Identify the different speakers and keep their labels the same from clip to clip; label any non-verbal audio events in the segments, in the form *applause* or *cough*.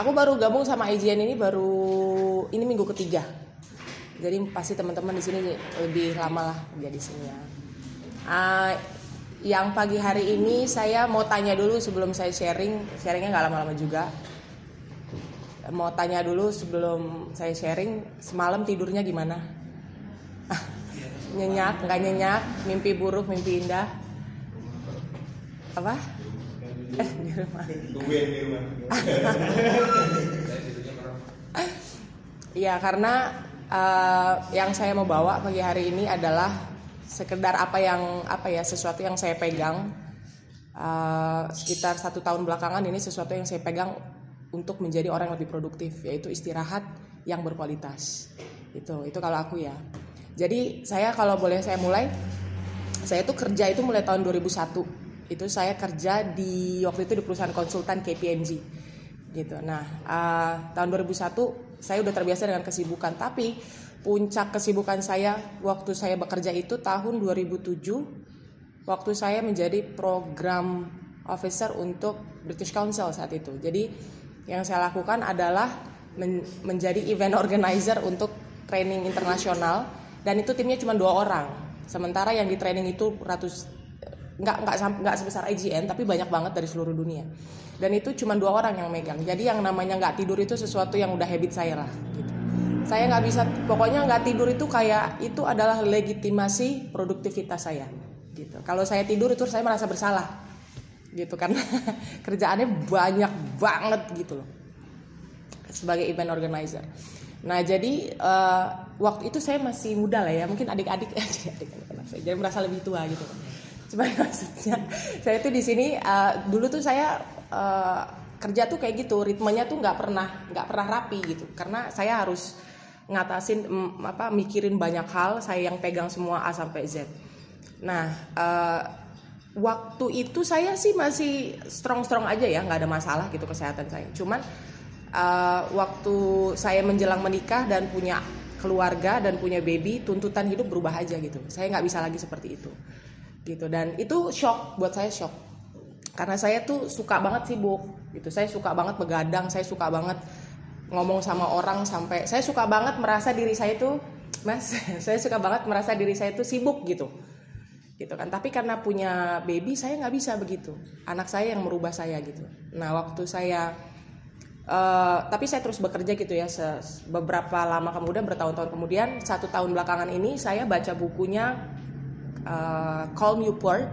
Speaker 1: Aku baru gabung sama IGN ini baru ini minggu ketiga. Jadi pasti teman-teman di sini lebih lama lah jadi sini ya. Uh, yang pagi hari ini saya mau tanya dulu sebelum saya sharing, sharingnya nggak lama-lama juga. Mau tanya dulu sebelum saya sharing, semalam tidurnya gimana? *laughs* nyenyak, nggak nyenyak, mimpi buruk, mimpi indah. Apa? Eh, di rumah. Iya, karena uh, yang saya mau bawa pagi hari ini adalah sekedar apa yang apa ya sesuatu yang saya pegang. Uh, sekitar satu tahun belakangan ini sesuatu yang saya pegang untuk menjadi orang yang lebih produktif yaitu istirahat yang berkualitas. Itu itu kalau aku ya. Jadi saya kalau boleh saya mulai saya tuh kerja itu mulai tahun 2001 itu saya kerja di waktu itu di perusahaan konsultan KPMG gitu. Nah uh, tahun 2001 saya udah terbiasa dengan kesibukan. Tapi puncak kesibukan saya waktu saya bekerja itu tahun 2007 waktu saya menjadi program officer untuk British Council saat itu. Jadi yang saya lakukan adalah men menjadi event organizer untuk training internasional. Dan itu timnya cuma dua orang. Sementara yang di training itu ratus nggak nggak nggak sebesar IGN tapi banyak banget dari seluruh dunia. Dan itu cuma dua orang yang megang. Jadi yang namanya nggak tidur itu sesuatu yang udah habit saya lah gitu. Saya nggak bisa pokoknya nggak tidur itu kayak itu adalah legitimasi produktivitas saya gitu. Kalau saya tidur itu saya merasa bersalah gitu karena *laughs* kerjaannya banyak banget gitu loh. Sebagai event organizer. Nah jadi uh, waktu itu saya masih muda lah ya mungkin adik-adik *laughs* adik-adik jadi merasa lebih tua gitu Cuma maksudnya saya tuh di sini uh, dulu tuh saya uh, kerja tuh kayak gitu, ritmenya tuh nggak pernah nggak pernah rapi gitu. Karena saya harus ngatasin um, apa mikirin banyak hal, saya yang pegang semua A sampai Z. Nah, uh, waktu itu saya sih masih strong-strong aja ya, nggak ada masalah gitu kesehatan saya. Cuman uh, waktu saya menjelang menikah dan punya keluarga dan punya baby, tuntutan hidup berubah aja gitu. Saya nggak bisa lagi seperti itu gitu. Dan itu shock buat saya shock. Karena saya tuh suka banget sibuk gitu. Saya suka banget begadang saya suka banget ngomong sama orang sampai saya suka banget merasa diri saya itu mas *laughs* saya suka banget merasa diri saya itu sibuk gitu. Gitu kan. Tapi karena punya baby saya nggak bisa begitu. Anak saya yang merubah saya gitu. Nah waktu saya uh, tapi saya terus bekerja gitu ya beberapa lama kemudian bertahun-tahun kemudian satu tahun belakangan ini saya baca bukunya uh, Call Newport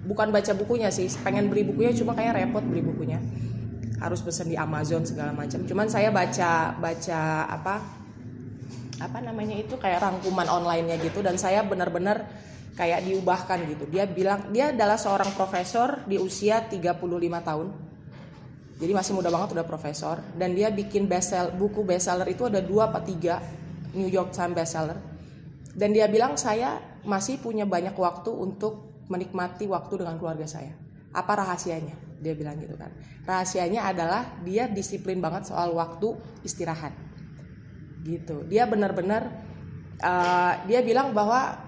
Speaker 1: bukan baca bukunya sih pengen beli bukunya cuma kayak repot beli bukunya. Harus pesen di Amazon segala macam. Cuman saya baca baca apa apa namanya itu kayak rangkuman onlinenya gitu dan saya benar-benar kayak diubahkan gitu. Dia bilang dia adalah seorang profesor di usia 35 tahun. Jadi masih muda banget udah profesor. Dan dia bikin bestseller buku bestseller itu ada dua apa tiga New York Times bestseller. Dan dia bilang saya masih punya banyak waktu untuk menikmati waktu dengan keluarga saya. Apa rahasianya? Dia bilang gitu kan. Rahasianya adalah dia disiplin banget soal waktu istirahat. Gitu. Dia benar-benar uh, dia bilang bahwa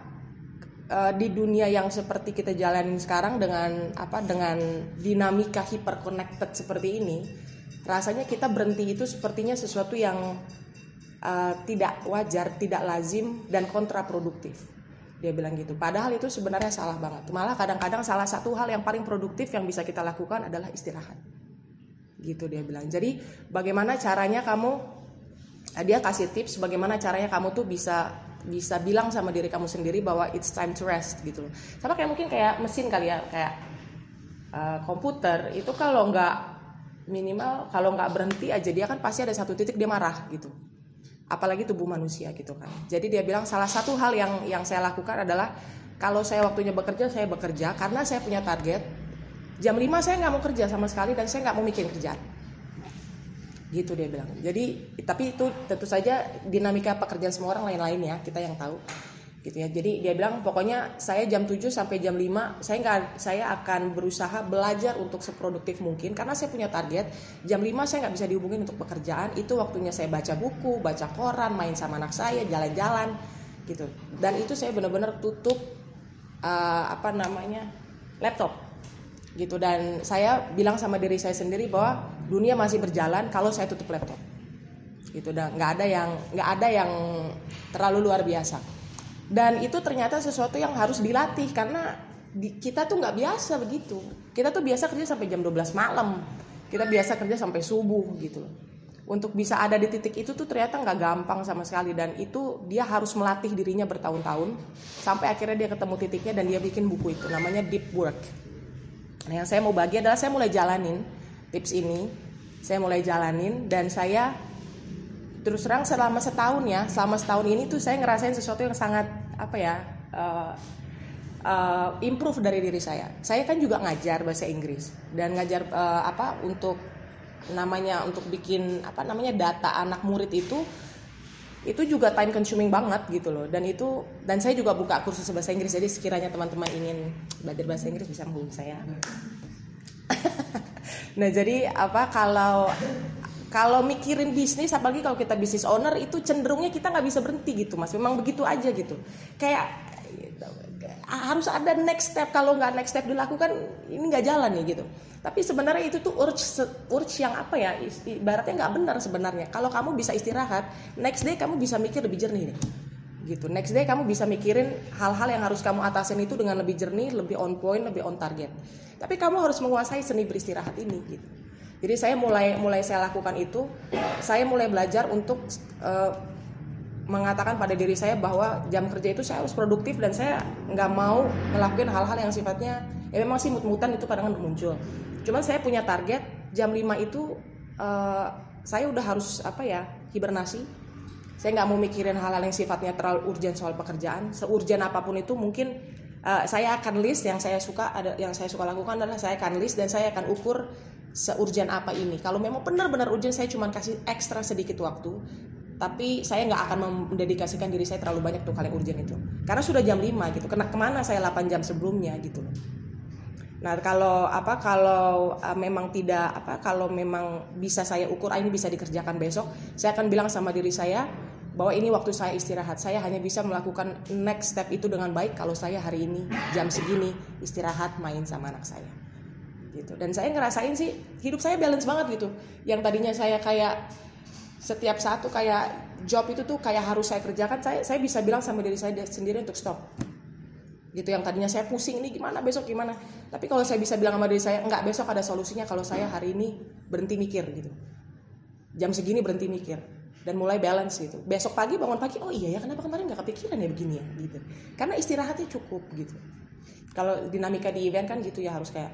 Speaker 1: uh, di dunia yang seperti kita jalanin sekarang dengan apa dengan dinamika hyperconnected seperti ini, rasanya kita berhenti itu sepertinya sesuatu yang uh, tidak wajar, tidak lazim dan kontraproduktif dia bilang gitu. Padahal itu sebenarnya salah banget. Malah kadang-kadang salah satu hal yang paling produktif yang bisa kita lakukan adalah istirahat. Gitu dia bilang. Jadi bagaimana caranya kamu eh, dia kasih tips bagaimana caranya kamu tuh bisa bisa bilang sama diri kamu sendiri bahwa it's time to rest gitu sama kayak mungkin kayak mesin kali ya kayak uh, komputer. Itu kalau nggak minimal kalau nggak berhenti aja dia kan pasti ada satu titik dia marah gitu apalagi tubuh manusia gitu kan. Jadi dia bilang salah satu hal yang yang saya lakukan adalah kalau saya waktunya bekerja saya bekerja karena saya punya target. Jam 5 saya nggak mau kerja sama sekali dan saya nggak mau mikirin kerjaan. Gitu dia bilang. Jadi tapi itu tentu saja dinamika pekerjaan semua orang lain-lain ya kita yang tahu gitu ya. Jadi dia bilang pokoknya saya jam 7 sampai jam 5 saya nggak saya akan berusaha belajar untuk seproduktif mungkin karena saya punya target. Jam 5 saya nggak bisa dihubungin untuk pekerjaan. Itu waktunya saya baca buku, baca koran, main sama anak saya, jalan-jalan gitu. Dan itu saya benar-benar tutup uh, apa namanya? laptop gitu dan saya bilang sama diri saya sendiri bahwa dunia masih berjalan kalau saya tutup laptop gitu dan nggak ada yang nggak ada yang terlalu luar biasa dan itu ternyata sesuatu yang harus dilatih karena di, kita tuh nggak biasa begitu. Kita tuh biasa kerja sampai jam 12 malam. Kita biasa kerja sampai subuh gitu. Untuk bisa ada di titik itu tuh ternyata nggak gampang sama sekali. Dan itu dia harus melatih dirinya bertahun-tahun sampai akhirnya dia ketemu titiknya dan dia bikin buku itu namanya deep work. Nah yang saya mau bagi adalah saya mulai jalanin tips ini. Saya mulai jalanin dan saya terus terang selama setahun ya selama setahun ini tuh saya ngerasain sesuatu yang sangat apa ya uh, uh, improve dari diri saya. Saya kan juga ngajar bahasa Inggris dan ngajar uh, apa untuk namanya untuk bikin apa namanya data anak murid itu itu juga time consuming banget gitu loh. Dan itu dan saya juga buka kursus bahasa Inggris jadi sekiranya teman-teman ingin belajar bahasa Inggris bisa menghubungi saya. *laughs* Nah jadi apa kalau kalau mikirin bisnis apalagi kalau kita bisnis owner itu cenderungnya kita nggak bisa berhenti gitu mas. Memang begitu aja gitu. Kayak harus ada next step. Kalau nggak next step dilakukan ini nggak jalan nih gitu. Tapi sebenarnya itu tuh urge urge yang apa ya ibaratnya nggak benar sebenarnya. Kalau kamu bisa istirahat next day kamu bisa mikir lebih jernih nih gitu. Next day kamu bisa mikirin hal-hal yang harus kamu atasin itu dengan lebih jernih lebih on point lebih on target. Tapi kamu harus menguasai seni beristirahat ini gitu jadi saya mulai mulai saya lakukan itu, saya mulai belajar untuk uh, mengatakan pada diri saya bahwa jam kerja itu saya harus produktif dan saya nggak mau ngelakuin hal-hal yang sifatnya ya memang sih mut-mutan itu kadang muncul. Cuman saya punya target jam 5 itu uh, saya udah harus apa ya hibernasi. Saya nggak mau mikirin hal-hal yang sifatnya terlalu urgent soal pekerjaan. Seurgent apa pun itu mungkin uh, saya akan list yang saya suka ada yang saya suka lakukan adalah saya akan list dan saya akan ukur seurgent apa ini. Kalau memang benar-benar urgent saya cuma kasih ekstra sedikit waktu, tapi saya nggak akan mendedikasikan diri saya terlalu banyak tuh kali urgent itu. Karena sudah jam 5 gitu. Kena ke mana saya 8 jam sebelumnya gitu loh. Nah, kalau apa kalau uh, memang tidak apa kalau memang bisa saya ukur ah, ini bisa dikerjakan besok, saya akan bilang sama diri saya bahwa ini waktu saya istirahat. Saya hanya bisa melakukan next step itu dengan baik kalau saya hari ini jam segini istirahat main sama anak saya gitu. Dan saya ngerasain sih hidup saya balance banget gitu. Yang tadinya saya kayak setiap satu kayak job itu tuh kayak harus saya kerjakan saya saya bisa bilang sama diri saya sendiri untuk stop. Gitu yang tadinya saya pusing ini gimana besok gimana. Tapi kalau saya bisa bilang sama diri saya enggak besok ada solusinya kalau saya hari ini berhenti mikir gitu. Jam segini berhenti mikir dan mulai balance gitu. Besok pagi bangun pagi oh iya ya kenapa kemarin nggak kepikiran ya begini ya? Gitu. Karena istirahatnya cukup gitu. Kalau dinamika di event kan gitu ya harus kayak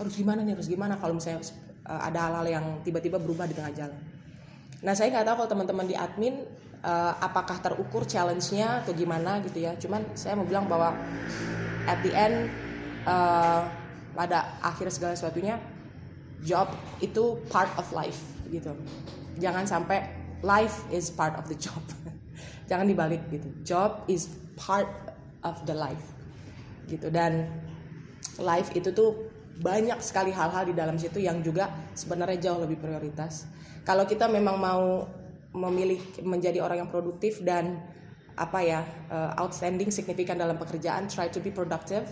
Speaker 1: harus gimana nih harus gimana kalau misalnya uh, ada hal-hal yang tiba-tiba berubah di tengah jalan. Nah saya nggak tahu kalau teman-teman di admin uh, apakah terukur challenge-nya atau gimana gitu ya. Cuman saya mau bilang bahwa at the end uh, pada akhir segala sesuatunya job itu part of life gitu. Jangan sampai life is part of the job. *laughs* Jangan dibalik gitu. Job is part of the life gitu dan life itu tuh banyak sekali hal-hal di dalam situ yang juga sebenarnya jauh lebih prioritas. Kalau kita memang mau memilih menjadi orang yang produktif dan apa ya uh, outstanding signifikan dalam pekerjaan, try to be productive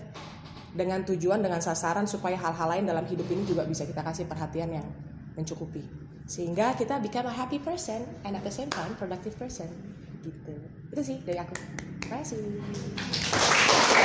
Speaker 1: dengan tujuan dengan sasaran supaya hal-hal lain dalam hidup ini juga bisa kita kasih perhatian yang mencukupi. Sehingga kita become a happy person and at the same time productive person. Gitu. Itu sih dari aku. Terima kasih